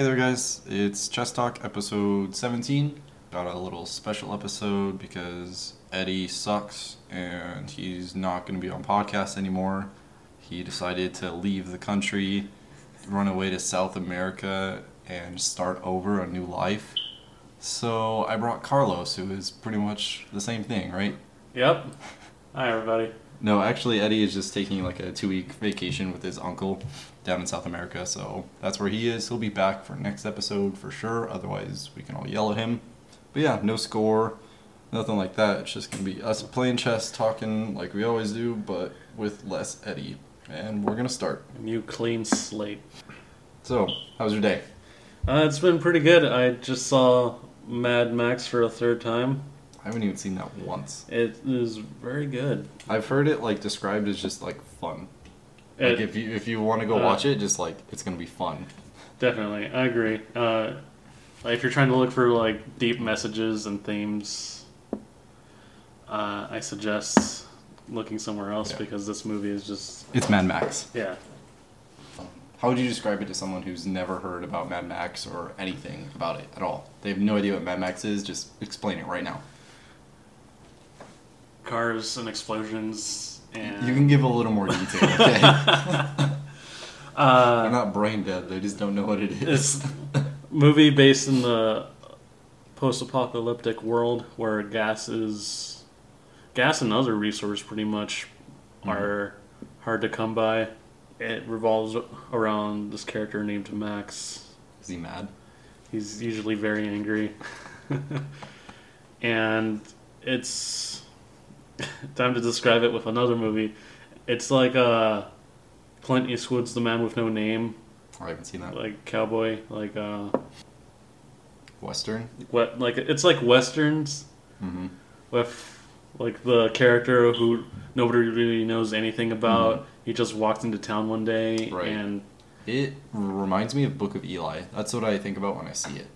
Hey there, guys. It's Chess Talk episode 17. Got a little special episode because Eddie sucks and he's not going to be on podcast anymore. He decided to leave the country, run away to South America, and start over a new life. So I brought Carlos, who is pretty much the same thing, right? Yep. Hi, everybody. No, actually, Eddie is just taking like a two week vacation with his uncle down in South America. So that's where he is. He'll be back for next episode for sure. Otherwise, we can all yell at him. But yeah, no score, nothing like that. It's just going to be us playing chess, talking like we always do, but with less Eddie. And we're going to start. A new clean slate. So, how was your day? Uh, it's been pretty good. I just saw Mad Max for a third time. I haven't even seen that once. It is very good. I've heard it like described as just like fun. Like if you if you want to go uh, watch it, just like it's gonna be fun. Definitely, I agree. Uh, like, if you're trying to look for like deep messages and themes, uh, I suggest looking somewhere else Yeah. because this movie is just It's Mad Max. yeah. How would you describe it to someone who's never heard about Mad Max or anything about it at all? They have no idea what Mad Max is. Just explain it right now. Cars and explosions and You can give a little more detail, okay? They're uh, not brain dead. They just don't know what it is. It's movie based in the post-apocalyptic world where gas is gas and other resources pretty much are hard to come by. It revolves around this character named Max. Is he mad? He's usually very angry. and it's time to describe it with another movie. It's like uh Clint Eastwood's The Man with No Name, Oh, I haven't seen that. like cowboy, like uh Western. what like it's like westerns Mm-hmm. with like the character who nobody really knows anything about. He just walked into town one day Right. and It reminds me of Book of Eli. That's what I think about when I see it.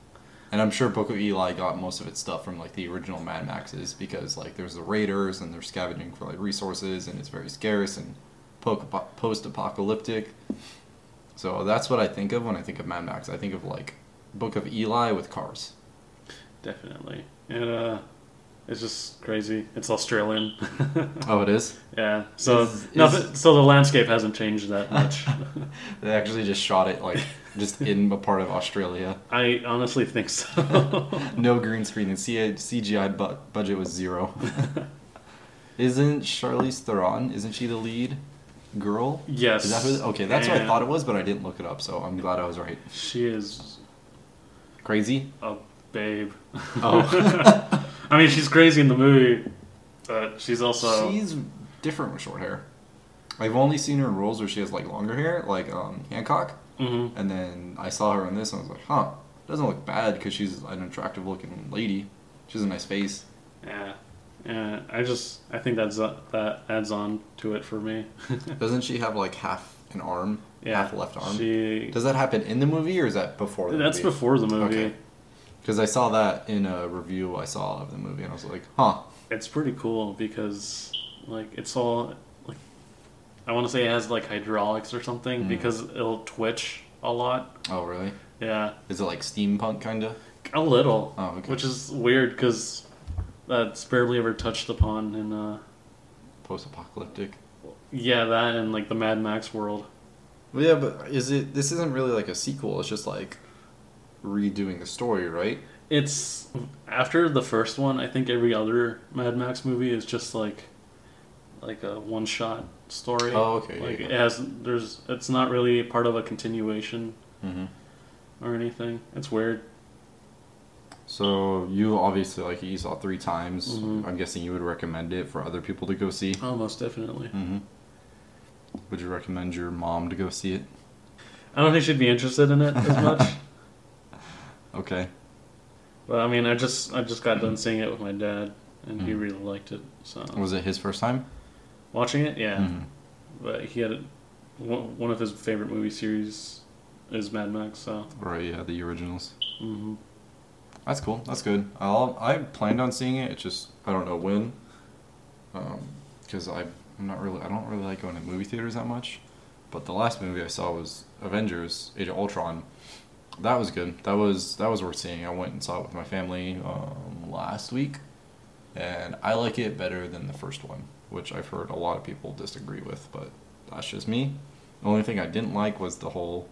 And I'm sure Book of Eli got most of its stuff from like the original Mad Maxes because like there's the raiders and they're scavenging for like resources and it's very scarce and post-apocalyptic. So that's what I think of when I think of Mad Max. I think of like Book of Eli with cars. definitely. And uh it's just crazy. It's Australian. Oh, it is. yeah. So Is- nothing so the landscape hasn't changed that much. They actually just shot it like just in a part of Australia. I honestly think so. No green screen. The CGI bu- budget was zero. Isn't Charlize Theron? Isn't she the lead girl? yes. Is that who? Okay, that's what I thought it was, but I didn't look it up, so I'm glad I was right. She is Crazy. a babe. Oh, I mean, she's crazy in the movie, but she's also she's different with short hair. I've only seen her in roles where she has like longer hair, like um, Hancock, hmm and then I saw her on this, and I was like, huh, doesn't look bad because she's an attractive looking lady. She has a nice face. Yeah, yeah. I just I think that's uh, that adds on to it for me. Doesn't she have like half an arm, Yeah, half a left arm? She Does that happen in the movie or is that before the that's movie? before the movie. Okay. Because I saw that in a review I saw of the movie, and I was like, huh. It's pretty cool because like it's all I want to say it has like hydraulics or something Mhm. because it'll twitch a lot. Oh, really? Yeah, Is it like steampunk kind of? a little, Oh, okay. which is weird because that's barely ever touched upon in uh Post apocalyptic. yeah that and like the Mad Max world. Well, yeah, but is it. This isn't really like a sequel, it's just like redoing the story, right? It's after the first one. I think every other Mad Max movie is just like like a one shot story. Oh, okay, Like yeah. it has there's it's not really part of a continuation Mm-hmm. or anything. It's weird. So you obviously like you saw three times. Mhm. I'm guessing you would recommend it for other people to go see. Oh, most definitely. Mm-hmm. Would you recommend your mom to go see it? I don't think she'd be interested in it as much. Okay. but I mean, I just I just got done seeing it with my dad, and he Mhm. really liked it. So Was it his first time? Watching it, yeah. Mhm. But he had a, one of his favorite movie series is Mad Max. So. Right. Yeah, the originals. hmm That's cool. That's good. I'll, I planned on seeing it. It's just I don't know when. Because I I'm not really I don't really like going to movie theaters that much. But the last movie I saw was Avengers: Age of Ultron, That was good. That was that was worth seeing. I went and saw it with my family um, last week, and I like it better than the first one, which I've heard a lot of people disagree with, but that's just me. The only thing I didn't like was the whole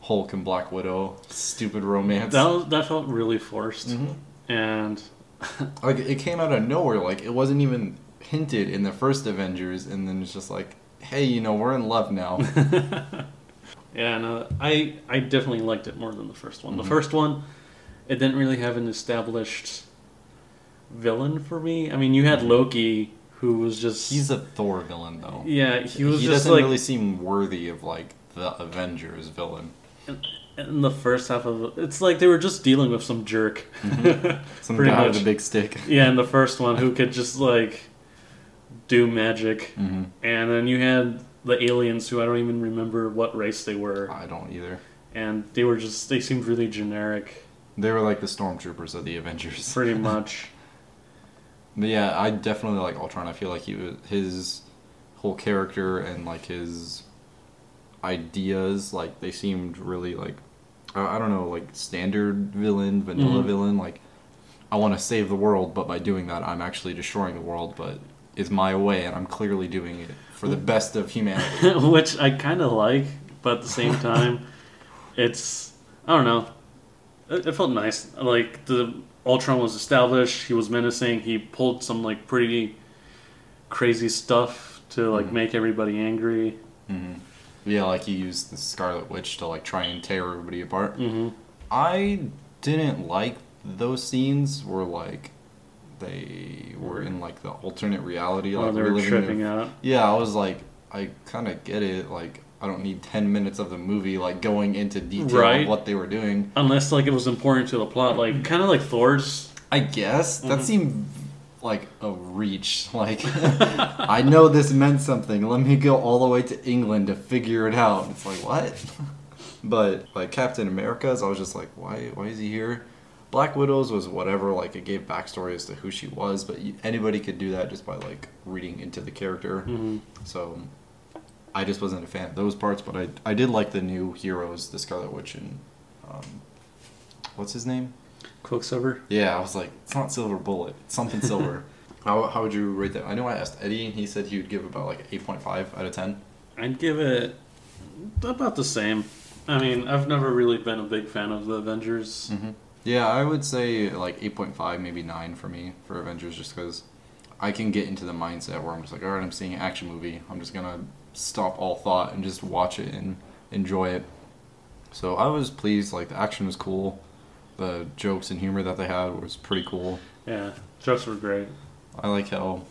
Hulk and Black Widow stupid romance. That was, that felt really forced, Mhm. and Like it came out of nowhere. Like it wasn't even hinted in the first Avengers, and then it's just like, hey, you know, we're in love now. yeah, no, I I definitely liked it more than the first one. Mhm. The first one, it didn't really have an established villain for me. I mean, you had Loki, who was just He's a Thor villain, though. yeah, he was he just doesn't like really seem worthy of like the Avengers villain. in the first half of. It's like they were just dealing with some jerk. Some Pretty guy with much. a big stick. Yeah, in the first one, who could just like do magic, hmm and then you had the aliens, who I don't even remember what race they were, I don't either. and they were just they seemed really generic, They were like the stormtroopers of the Avengers. pretty much. But yeah, I definitely like Ultron. I feel like he was his whole character and like his ideas, like they seemed really like I I don't know, like standard villain, vanilla Mhm. villain. Like I want to save the world, but by doing that, I'm actually destroying the world. But it's my way, and I'm clearly doing it for the best of humanity. Which I kind of like, but at the same time, it's I don't know. It, it felt nice. Like the Ultron was established. He was menacing. He pulled some like pretty crazy stuff to like Mhm. make everybody angry. hmm Yeah, like he used the Scarlet Witch to like try and tear everybody apart. hmm I didn't like those scenes where like they were in like the alternate reality. Like Oh, they we're were in tripping out. Yeah, I was like, I kind of get it. Like, I don't need ten minutes of the movie like going into detail Right. of what they were doing. Unless like it was important to the plot, like kind of like Thor's. I guess that Mhm. seemed like a reach. Like, I know this meant something. Let me go all the way to England to figure it out. It's like what? But like Captain America's, I was just like, why? Why is he here? Black Widow's was whatever. Like it gave backstory as to who she was, but anybody could do that just by like reading into the character. hmm So I just wasn't a fan of those parts, but I I did like the new heroes, the Scarlet Witch and um, what's his name? Quicksilver. Yeah, I was like, it's not Silver Bullet, it's something silver. how how would you rate that? I know I asked Eddie, and he said he would give about like eight point five out of ten. I'd give it about the same. I mean, I've never really been a big fan of the Avengers. Mm-hmm. Yeah, I would say like eight point five, maybe nine for me for Avengers, just because I can get into the mindset where I'm just like, all right, I'm seeing an action movie. I'm just gonna stop all thought and just watch it and enjoy it. So I was pleased. Like the action was cool. The jokes and humor that they had was pretty cool. Yeah, jokes were great. I like how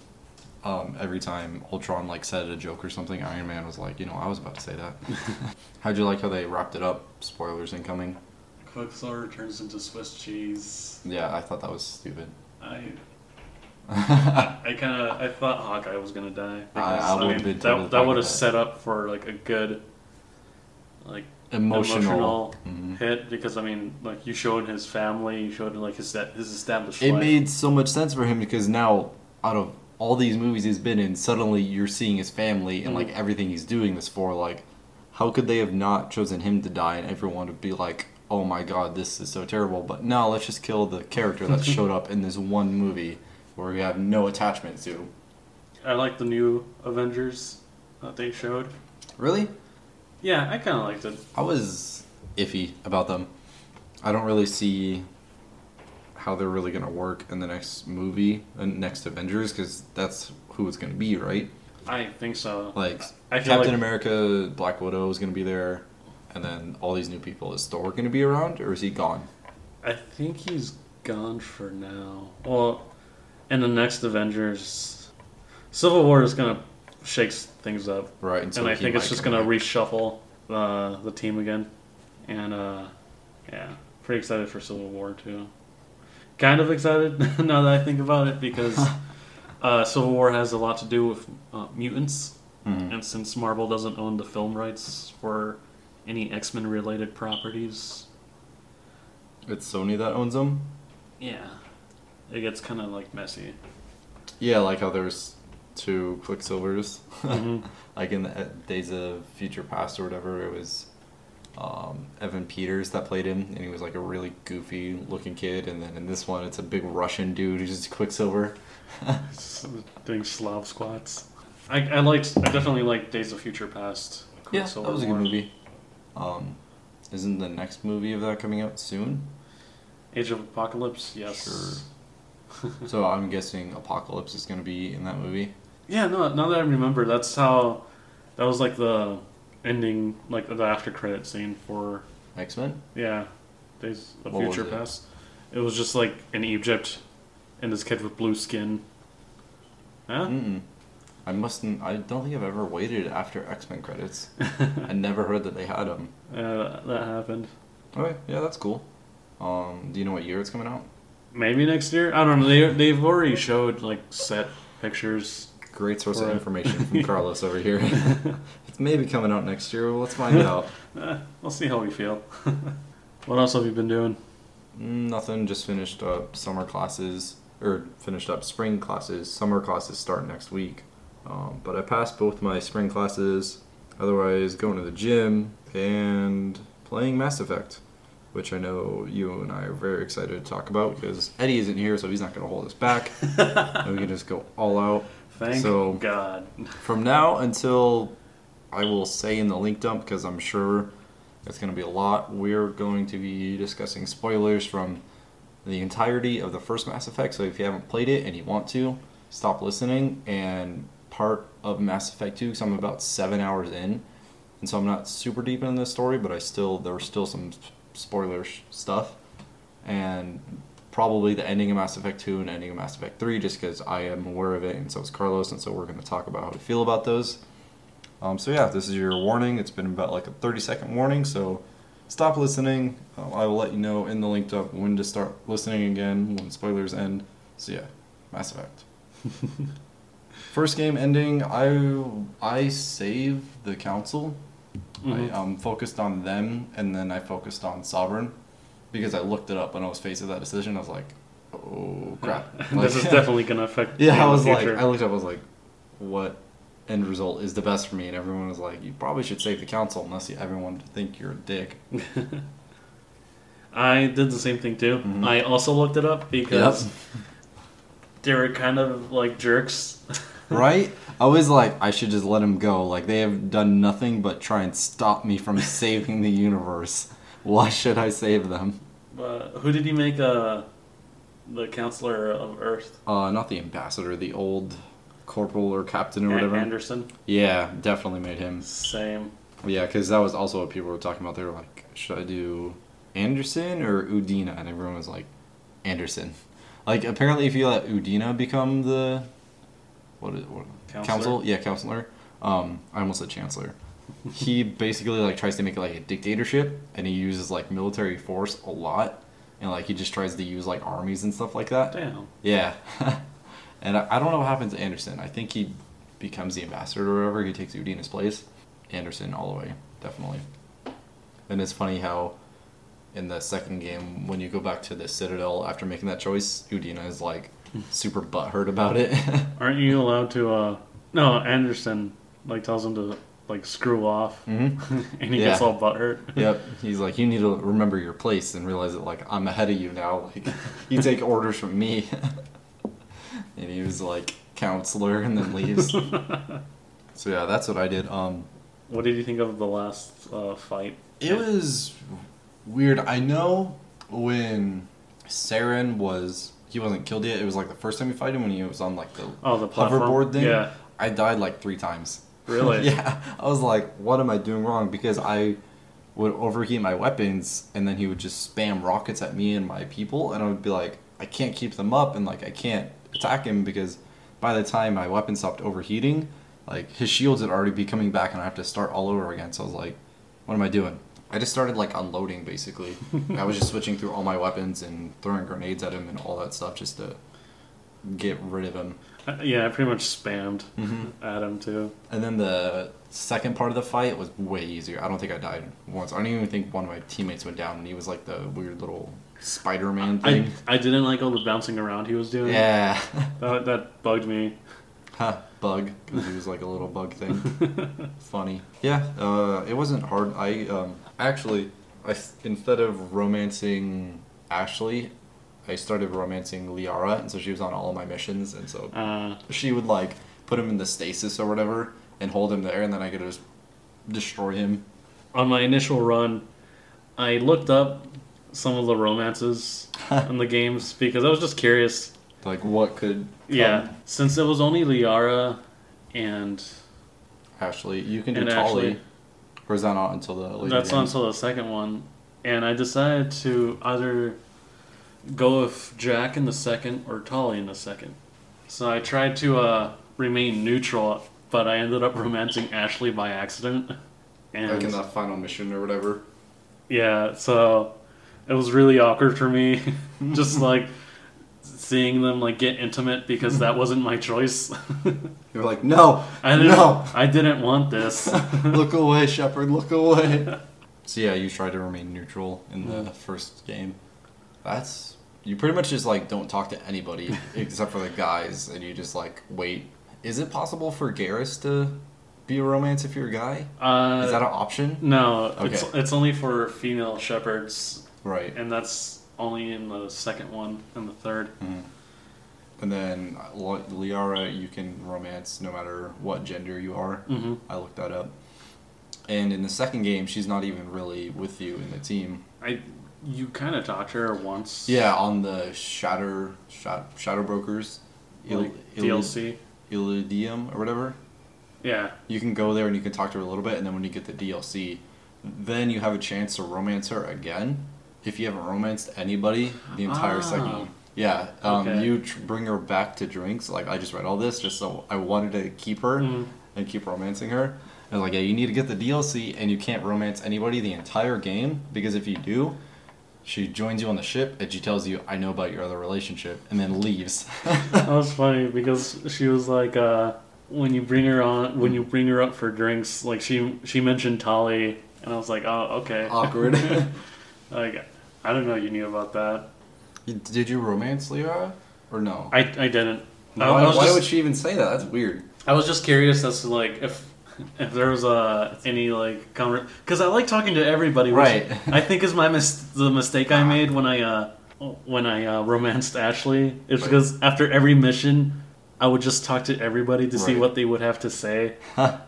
um, every time Ultron like said a joke or something, Iron Man was like, you know, I was about to say that. How'd you like how they wrapped it up? Spoilers incoming. Quicksilver turns into Swiss cheese. Yeah, I thought that was stupid. I I kind of I thought Hawkeye was gonna die. I- because, I would've mean, been that totally that would have set up for like a good like Emotional. emotional Mhm. hit because I mean like you showed his family, you showed like his his established It life. made so much sense for him because now, out of all these movies he's been in, suddenly you're seeing his family and like Mhm. everything he's doing this for. Like, how could they have not chosen him to die and everyone would be like, oh my god, this is so terrible? But no, let's just kill the character that showed up in this one movie where we have no attachment to. I like the new Avengers that they showed. Really? Yeah, I kind of liked it. I was iffy about them. I don't really see how they're really gonna work in the next movie and next Avengers because that's who it's gonna be, right? I think so. Like Captain like America, Black Widow is gonna be there, and then all these new people. Is Thor gonna be around, or is he gone? I think he's gone for now. Well, in the next Avengers, Civil War is gonna shake things up, Right, and so I think it's just gonna back. reshuffle uh, the team again. And uh, yeah, pretty excited for Civil War too. Kind of excited now that I think about it because uh, Civil War has a lot to do with uh, mutants, Mhm. and since Marvel doesn't own the film rights for any X Men related properties, It's Sony that owns them. yeah, it gets kind of like messy. Yeah, like how there's two Quicksilvers. Mhm. like in the uh, Days of Future Past or whatever, it was um, Evan Peters that played him, and he was like a really goofy looking kid. And then in this one, it's a big Russian dude who's just Quicksilver. Doing Slav squats. I, I liked. I definitely liked Days of Future Past. Yeah, that Quicksilver was a good movie. Um, isn't the next movie of that coming out soon? Age of Apocalypse. Yes. so I'm guessing Apocalypse is going to be in that movie. Yeah. No. Now that I remember, that's how. That was like the ending, like the after credit scene for X Men. yeah, Days of What Future it? Past. It was just like in Egypt, and this kid with blue skin. Huh? Mm-mm. I mustn't. I don't think I've ever waited after X Men credits. I never heard that they had them. Uh, that happened. Okay, yeah, that's cool. Um, do you know what year it's coming out? Maybe next year. I don't know. They they've already showed like set pictures. Great source of Right. information from Carlos over here. it's maybe coming out next year. Well, let's find out. Eh, we'll see how we feel. what else have you been doing? Mm, Nothing. Just finished up summer classes, or finished up spring classes. Summer classes start next week. Um, but I passed both my spring classes. Otherwise, going to the gym and playing Mass Effect, which I know you and I are very excited to talk about because Eddie isn't here, so he's not going to hold us back. and we can just go all out. Thank So- God. From now until I will say in the link dump, because I'm sure it's going to be a lot, we're going to be discussing spoilers from the entirety of the first Mass Effect. So if you haven't played it and you want to, stop listening. And part of Mass Effect 2, because I'm about seven hours in, and so I'm not super deep in the story, but I still there was still some spoiler stuff, and probably the ending of Mass Effect 2 and ending of Mass Effect 3, just because I am aware of it, and so is Carlos, and so we're going to talk about how we feel about those. Um, so yeah, this is your warning. It's been about like a 30 second warning, so stop listening. Um, I will let you know in the linked up when to start listening again when spoilers end. So yeah, Mass Effect. First game ending, I I save the council. Mhm. I um, focused on them, and then I focused on Sovereign because I looked it up when I was faced with that decision. I was like, oh crap! this is definitely gonna affect. yeah, I was like, future. I looked up, I was like, what end result is the best for me? And everyone was like, you probably should save the council unless you everyone think you're a dick. I did the same thing too. Mhm. I also looked it up because they were kind of like jerks. right? I was like, I should just let him go. Like they have done nothing but try and stop me from saving the universe. Why should I save them? But who did he make uh, the counselor of Earth? Uh, not the ambassador, the old corporal or captain or An- whatever. Anderson. Yeah, definitely made him. Same. Yeah, because that was also what people were talking about. They were like, should I do Anderson or Udina? And everyone was like, Anderson. Like, apparently, if you let Udina become the. What is what? Counselor? Council? Yeah, counselor. Um, I almost said chancellor. he basically like tries to make it like a dictatorship, and he uses like military force a lot, and like he just tries to use like armies and stuff like that. Damn. Yeah. and I, I don't know what happens to Anderson. I think he becomes the ambassador or whatever. He takes Udina's place. Anderson all the way, definitely. And it's funny how in the second game, when you go back to the Citadel after making that choice, Udina is like super butthurt about it. Aren't you allowed to? uh No, Anderson like tells him to like screw off, hmm and he Yeah. gets all butthurt. Yep. He's like, you need to remember your place and realize that like I'm ahead of you now. Like you take orders from me. and he was like counselor and then leaves. so yeah, that's what I did. Um What did you think of the last uh, fight? It was weird. I know when Saren was he wasn't killed yet. It was like the first time we fight him when he was on like the Oh, the platform? hoverboard thing. Yeah. I died like three times. Really? yeah. I was like, what am I doing wrong? Because I would overheat my weapons and then he would just spam rockets at me and my people and I would be like, I can't keep them up and like I can't attack him because by the time my weapon stopped overheating, like his shields had already be coming back and I have to start all over again. So I was like, what am I doing? I just started like unloading basically. I was just switching through all my weapons and throwing grenades at him and all that stuff just to get rid of him. Uh, Yeah, I pretty much spammed Mhm. at him too. And then the second part of the fight was way easier. I don't think I died once. I don't even think one of my teammates went down, and he was like the weird little Spider-Man I, thing. I didn't like all the bouncing around he was doing. yeah, That, that bugged me. huh, bug, because he was like a little bug thing. Funny. Yeah, uh, it wasn't hard. I um, Actually, I instead of romancing Ashley, I started romancing Liara, and so she was on all of my missions, and so Uh, she would like put him in the stasis or whatever and hold him there, and then I could just destroy him. on my initial run, I looked up some of the romances in the games because I was just curious. Like what could Yeah, come. since it was only Liara and Ashley, you can do And Tali, Ashley. or is that not until the later that's not games? until the second one, and I decided to either go with Jack in the second or Tali in the second. So I tried to uh, remain neutral, but I ended up romancing Ashley by accident. And like in that final mission or whatever. Yeah, so it was really awkward for me, just like seeing them like get intimate because that wasn't my choice. You're like, no, I didn't. no, I didn't want this. look away, Shepard, look away. so yeah, you try to remain neutral in the first game. That's you pretty much just like don't talk to anybody except for the guys, and you just like wait. Is it possible for Garrus to be a romance if you're a guy? Uh, Is that an option? no? It's it's only for female Shepards, Right. and that's only in the second one and the third. Mhm. And then Liara, you can romance no matter what gender you are. Mm-hmm. I looked that up. And in the second game, she's not even really with you in the team. I you kind of talked to her once. Yeah, on the Shatter Shadow, Shadow Brokers, like DLC. Illidium or whatever. Yeah, You can go there and you can talk to her a little bit, and then when you get the DLC, then you have a chance to romance her again. If you haven't romanced anybody the entire Ah. second game. Yeah, um, Okay. you tr- bring her back to drinks. Like I just read all this just so I wanted to keep her Mhm. and keep romancing her. And like, yeah, you need to get the DLC, and you can't romance anybody the entire game because if you do, she joins you on the ship and she tells you, "I know about your other relationship," and then leaves. that was funny because she was like, uh, when you bring her on, when you bring her up for drinks, like she she mentioned Tali, and I was like, oh, okay. Awkward. like, I don't know you knew about that. Did you romance Lyra or no? I I didn't. Why I why just, would she even say that? That's weird. I was just curious as to like if if there was uh, any like conver because I like talking to everybody. which Right. I think is my mis- the mistake I made when I uh when I uh, romanced Ashley. It's Right. because after every mission, I would just talk to everybody to see what they would have to say.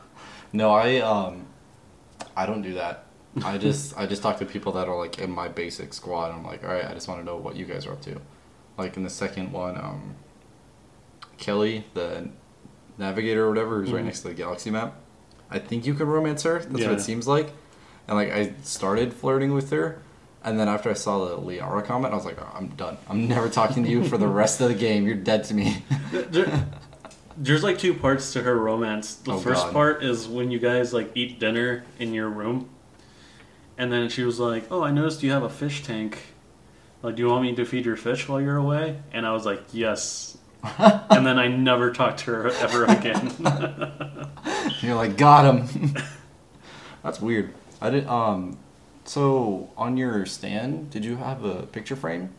No, I um, I don't do that. I just I just talk to people that are like in my basic squad. I'm like, all right, I just want to know what you guys are up to. Like in the second one, um, Kelly, the navigator or whatever, who's right Mhm. next to the galaxy map. I think you could romance her. That's what it seems like. And like I started flirting with her, and then after I saw the Liara comment, I was like, oh, I'm done. I'm never talking to you for the rest of the game. You're dead to me. There- There's like two parts to her romance. The Oh, first God. part is when you guys like eat dinner in your room, and then she was like, "Oh, I noticed you have a fish tank. Like, do you want me to feed your fish while you're away?" And I was like, "Yes." and then I never talked to her ever again. You're like, got him. That's weird. I did. Um, so on your stand, did you have a picture frame?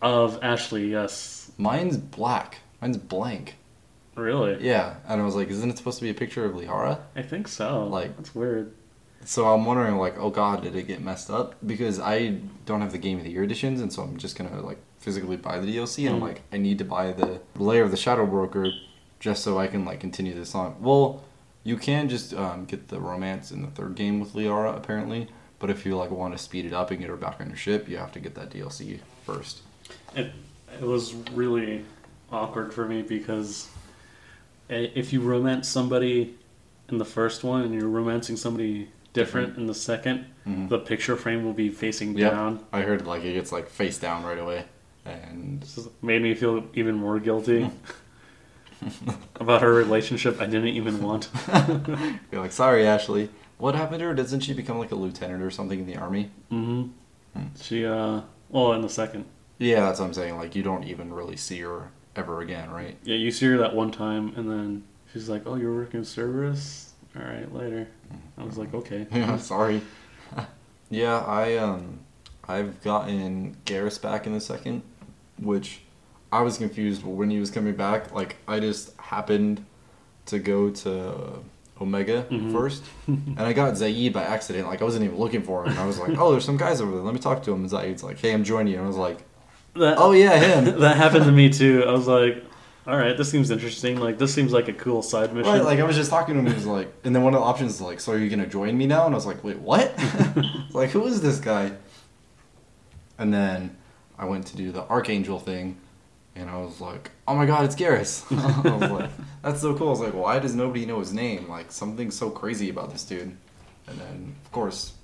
of Ashley, yes, Mine's black. Mine's blank. really. Yeah, and I was like, isn't it supposed to be a picture of Liara? I think so. Like- that's weird. So I'm wondering, like, oh god, did it get messed up? Because I don't have the Game of the Year editions, and so I'm just gonna like physically buy the DLC, and I'm Mm. like, I need to buy the Lair of the Shadow Broker, just so I can like continue this on. Well, you can just um, get the romance in the third game with Liara apparently, but if you like want to speed it up and get her back on your ship, you have to get that DLC first. It it was really awkward for me because if you romance somebody in the first one and you're romancing somebody different in the 2nd Mhm. the picture frame will be facing Yep. down. I heard like it gets like face down right away, and This made me feel even more guilty about her relationship I didn't even want. you're like, sorry, Ashley. What happened to her? Doesn't she become like a lieutenant or something in the army? Mm hmm She uh well in the second. Yeah, that's what I'm saying. Like, you don't even really see her ever again, right? Yeah, you see her that one time and then she's like, "Oh, you're working Cerberus? All right, later." I was like, "Okay." Yeah, sorry. yeah, I um, I've gotten Garrus back in a second, which I was confused when he was coming back. Like, I just happened to go to Omega Mhm. first, and I got Zaeed by accident. Like I wasn't even looking for him. I was like, oh, there's some guys over there. Let me talk to him. And Zaeed's like, hey, I'm joining you. And I was like, That, oh yeah, him. that happened to me too. I was like, all right, this seems interesting. Like this seems like a cool side mission. Right, like I was just talking to him. He was like, and then one of the options is like, so are you gonna join me now? And I was like, wait, what? like, who is this guy? And then I went to do the archangel thing, and I was like, oh my god, it's Garrus. I was like, that's so cool. I was like, why does nobody know his name? Like something's so crazy about this dude. And then of course,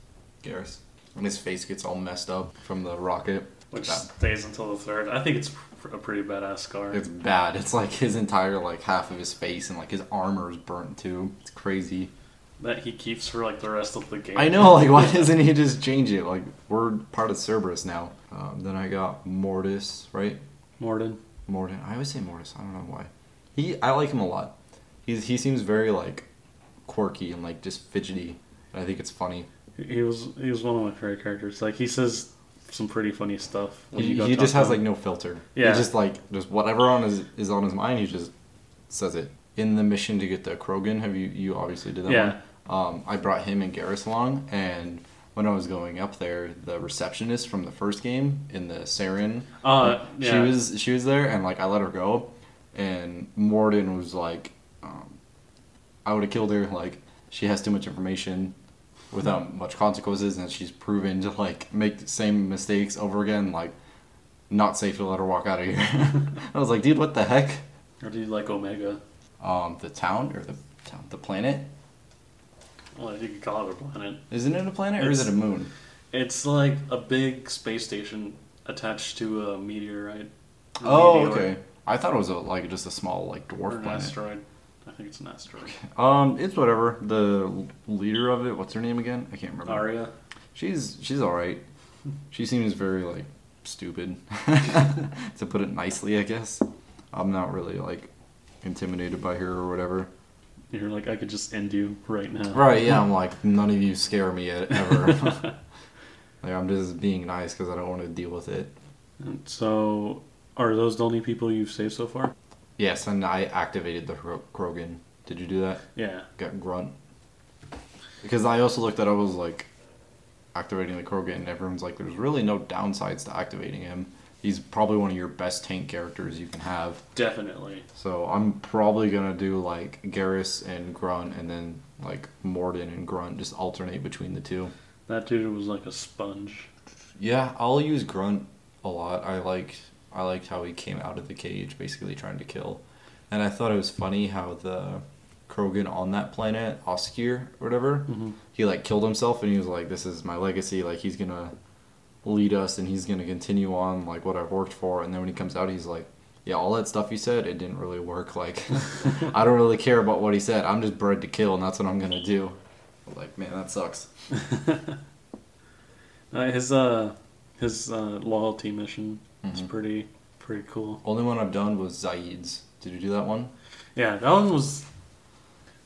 Garrus, and his face gets all messed up from the rocket. Which That- stays until the third. I think it's a pretty badass scar. It's bad. It's like his entire like half of his face and like his armor is burnt too. It's crazy. that he keeps for like the rest of the game. I know, like, why doesn't he just change it? Like, we're part of Cerberus now. Um, then I got Mortis, right? Mordin. Mordin. I always say Mortis. I don't know why. He, I like him a lot. He's he seems very like quirky and like just fidgety. And I think it's funny. He was he was one of my favorite characters. Like he says some pretty funny stuff. He, he just has like no filter. Yeah. He just like just whatever on his is on his mind. He just says it. In the mission to get the Krogan, have you you obviously did that Yeah. one? Um, I brought him and Garrus along, and when I was going up there, the receptionist from the first game in the Saren, Uh, she yeah. was she was there, and like I let her go, and Mordin was like, um, I would have killed her. Like she has too much information, without much consequences, and she's proven to like make the same mistakes over again. Like, not safe to let her walk out of here. I was like, dude, what the heck? Or do you like Omega? Um, the town or the town, the planet? Well, you could call it a planet. Isn't it a planet or is it a moon? It's like a big space station attached to a meteorite. A Oh, meteor okay. I thought it was a, like just a small like dwarf an planet. asteroid. I think it's an asteroid. Um, it's whatever. The leader of it, what's her name again? I can't remember. Aria. She's she's all right. She seems very like stupid, to put it nicely, I guess. I'm not really like intimidated by her or whatever. You're like, I could just end you right now. Right? Yeah. I'm like none of you scare me ever. like I'm just being nice because I don't want to deal with it. And So, are those the only people you've saved so far? Yes, and I activated the Krogan. Did you do that? Yeah. Got grunt. Because I also looked at I was like activating the Krogan and everyone's like there's really no downsides to activating him. He's probably one of your best tank characters you can have. Definitely. So I'm probably gonna do like Garrus and Grunt and then like Mordin and Grunt just alternate between the two. That dude was like a sponge. Yeah, I'll use Grunt a lot. I like I liked how he came out of the cage basically trying to kill. And I thought it was funny how the Krogan on that planet, Okeer or whatever, Mm-hmm. he like killed himself and he was like, This is my legacy, like he's gonna lead us and he's gonna continue on like what I've worked for and then when he comes out he's like yeah, all that stuff you said, it didn't really work. Like, I don't really care about what he said. I'm just bred to kill, and that's what I'm gonna do. Like, man, that sucks. His uh, his uh, loyalty mission is Mhm. pretty pretty cool. Only one I've done was Zaeed's. Did you do that one? Yeah, that one was.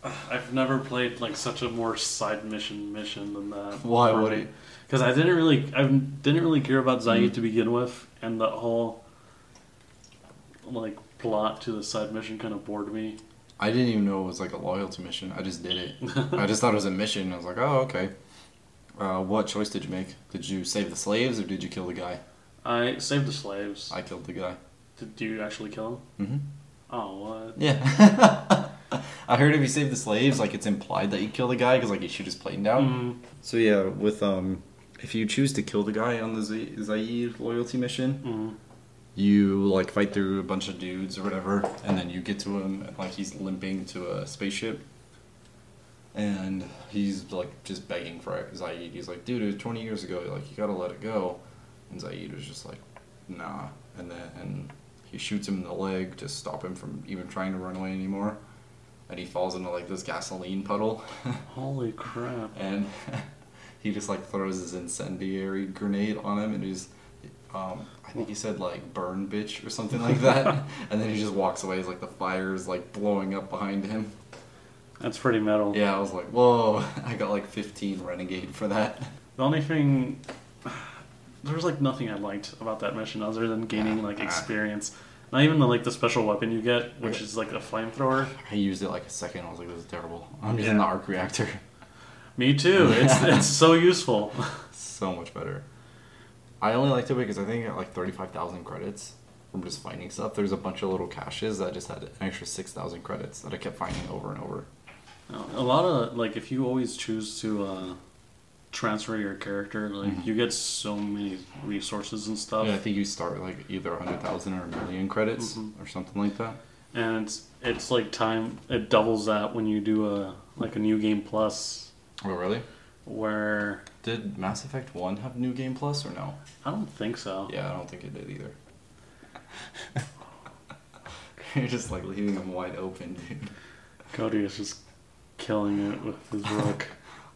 I've never played like such a more side mission mission than that. Why would it? Because I didn't really, I didn't really care about Zaeed Mhm. to begin with, and the whole like plot to the side mission kind of bored me. I didn't even know it was like a loyalty mission. I just did it. I just thought it was a mission. I was like, oh, okay. Uh, what choice did you make? Did you save the slaves or did you kill the guy? I saved the slaves. I killed the guy. Did you actually kill him? hmm Oh, what? Yeah. I heard if you save the slaves, like it's implied that you kill the guy because like you shoot his plane down. Mm, So yeah, with um, if you choose to kill the guy on the Z- Zaeed loyalty mission, mm. you like fight through a bunch of dudes or whatever, and then you get to him and like he's limping to a spaceship, and he's like just begging for Zaeed. He's like, dude, it was 20 years ago. Like you gotta let it go, and Zaeed was just like, nah, and then and he shoots him in the leg to stop him from even trying to run away anymore, and he falls into like this gasoline puddle. Holy crap! and he just like throws his incendiary grenade on him and he's um, I think he said like burn bitch or something like that and then he just walks away He's like the fire is like blowing up behind him That's pretty metal. yeah I was like whoa I got like 15 renegade for that The only thing, there was like nothing I liked about that mission other than gaining Ah, like ah. experience. Not even the like the special weapon you get, which is like a flamethrower. I used it like a second. I was like, this is terrible. I'm using Yeah. the arc reactor. Me too. It's it's so useful. so much better. I only liked it because I think I got like 35,000 credits from just finding stuff. There's a bunch of little caches that just had an extra 6,000 credits that I kept finding over and over. A lot of like if you always choose to uh, transfer your character, like Mhm. you get so many resources and stuff. Yeah, I think you start with like either 100,000 or a million credits Mhm. or something like that. and it's it's like time it doubles that when you do a like a new game plus Oh, really? where Did Mass Effect 1 have New Game Plus or no? I don't think so. Yeah, I don't think it did either. You're just like leaving them wide open, dude. Cody is just killing it with his rook.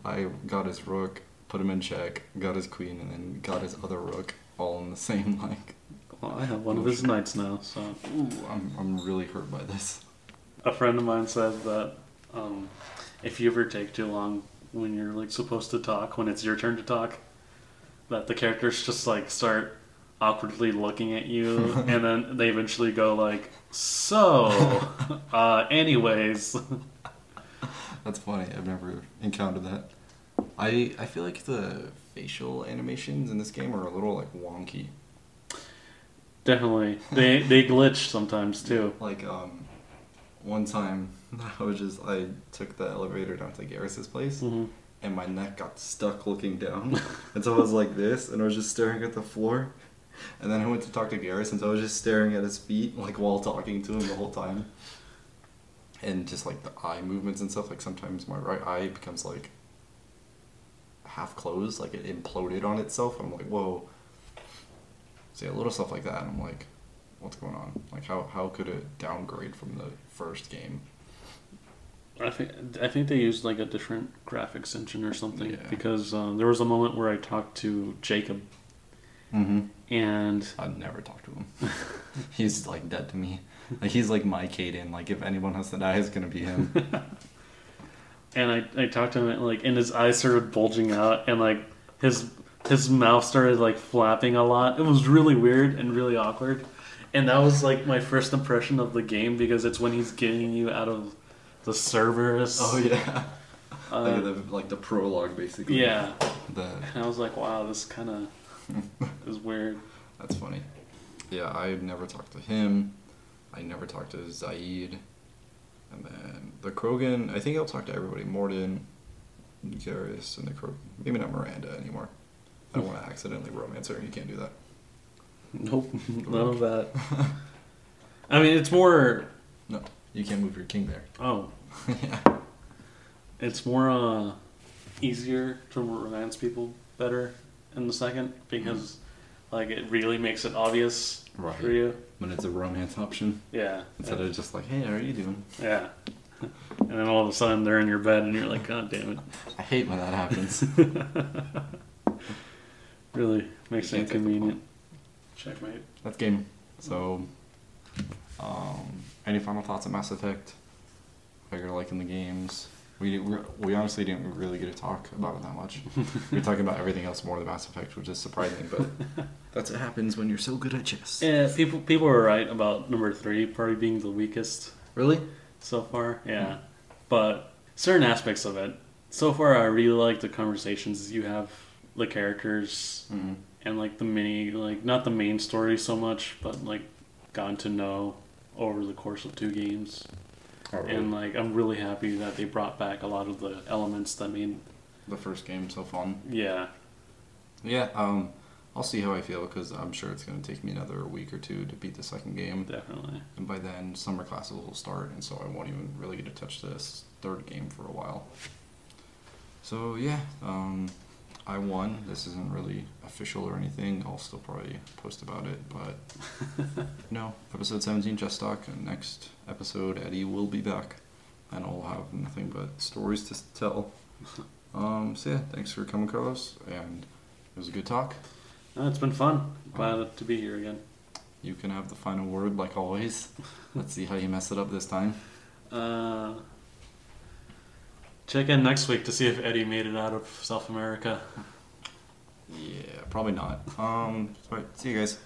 I got his rook, put him in check, got his queen, and then got his other rook all in the same like. Well, I have one of his knights now, so Ooh, I'm I'm really hurt by this. a friend of mine said that um, if you ever take too long when you're like supposed to talk, when it's your turn to talk, that the characters just like start awkwardly looking at you, and then they eventually go like, "So, uh, anyways." That's funny. I've never encountered that. I I feel like the facial animations in this game are a little like wonky. Definitely, they they glitch sometimes too. Like um, one time I was just I took the elevator down to Garrus's place. hmm and my neck got stuck looking down. and so I was like this, and I was just staring at the floor. And then I went to talk to Garrus, and so I was just staring at his feet, like while talking to him the whole time. And just like the eye movements and stuff, like sometimes my right eye becomes like half closed, like it imploded on itself. I'm like, whoa. So yeah, little stuff like that, and I'm like, what's going on? Like, how, how could it downgrade from the first game? I think I think they used like a different graphics engine or something Yeah. because um, there was a moment where I talked to Jacob Mm-hmm. And I'd never talk to him. he's like dead to me. Like he's like my Kaidan. Like if anyone has to die, it's gonna be him. and I, I talked to him and like and his eyes started bulging out and like his his mouth started like flapping a lot. It was really weird and really awkward. And that was like my first impression of the game because it's when he's getting you out of the servers. oh yeah. Uh, like the like the prologue basically. yeah. The And I was like, wow, this kind of is weird. that's funny. Yeah, I've never talked to him. I never talked to Zaeed. And then the Krogan, I think I'll talk to everybody. Mordin, Garrus, and the Krogan. Maybe not Miranda anymore. I don't want to accidentally romance her. You can't do that. Nope, none of that. I mean, it's more. No, you can't move your king there. Oh, yeah. it's more uh, easier to romance people better in the second because, like, it really makes it obvious Right. for you. When it's a romance option Yeah. instead of just like, hey, how are you doing? Yeah. And then all of a sudden they're in your bed and you're like, God damn it. I hate when that happens. it. Really makes it Can't take the inconvenient. Checkmate. That's game. So, um, any final thoughts on Mass Effect? How you're liking the games? We, we we honestly didn't really get to talk about it that much. we were talking about everything else more than Mass Effect, which is surprising, but that's what happens when you're so good at chess. Yeah, people people were right about number three probably being the weakest Really? so far. Yeah, but certain aspects of it. So far, I really like the conversations you have, the characters, Mm-hmm. and like the mini, like not the main story so much, but like gotten to know over the course of two games. Oh, And like, I'm really happy that they brought back a lot of the elements that made, the first game so fun. yeah, Yeah. Um, I'll see how I feel because I'm sure it's gonna take me another week or two to beat the second game. definitely. And by then, summer classes will start, and so I won't even really get to touch this third game for a while. So yeah, um, I won. This isn't really official or anything. I'll still probably post about it, but no. Episode 17, Just Talk. and Next episode, Eddie will be back, and I'll have nothing but stories to tell. Um, so yeah, thanks for coming, Carlos, and it was a good talk. No, it's been fun. Glad to be here again. You can have the final word, like always. Let's see how you mess it up this time. Uh, check in next week to see if Eddie made it out of South America. Yeah, probably not. Um, alright, see you guys.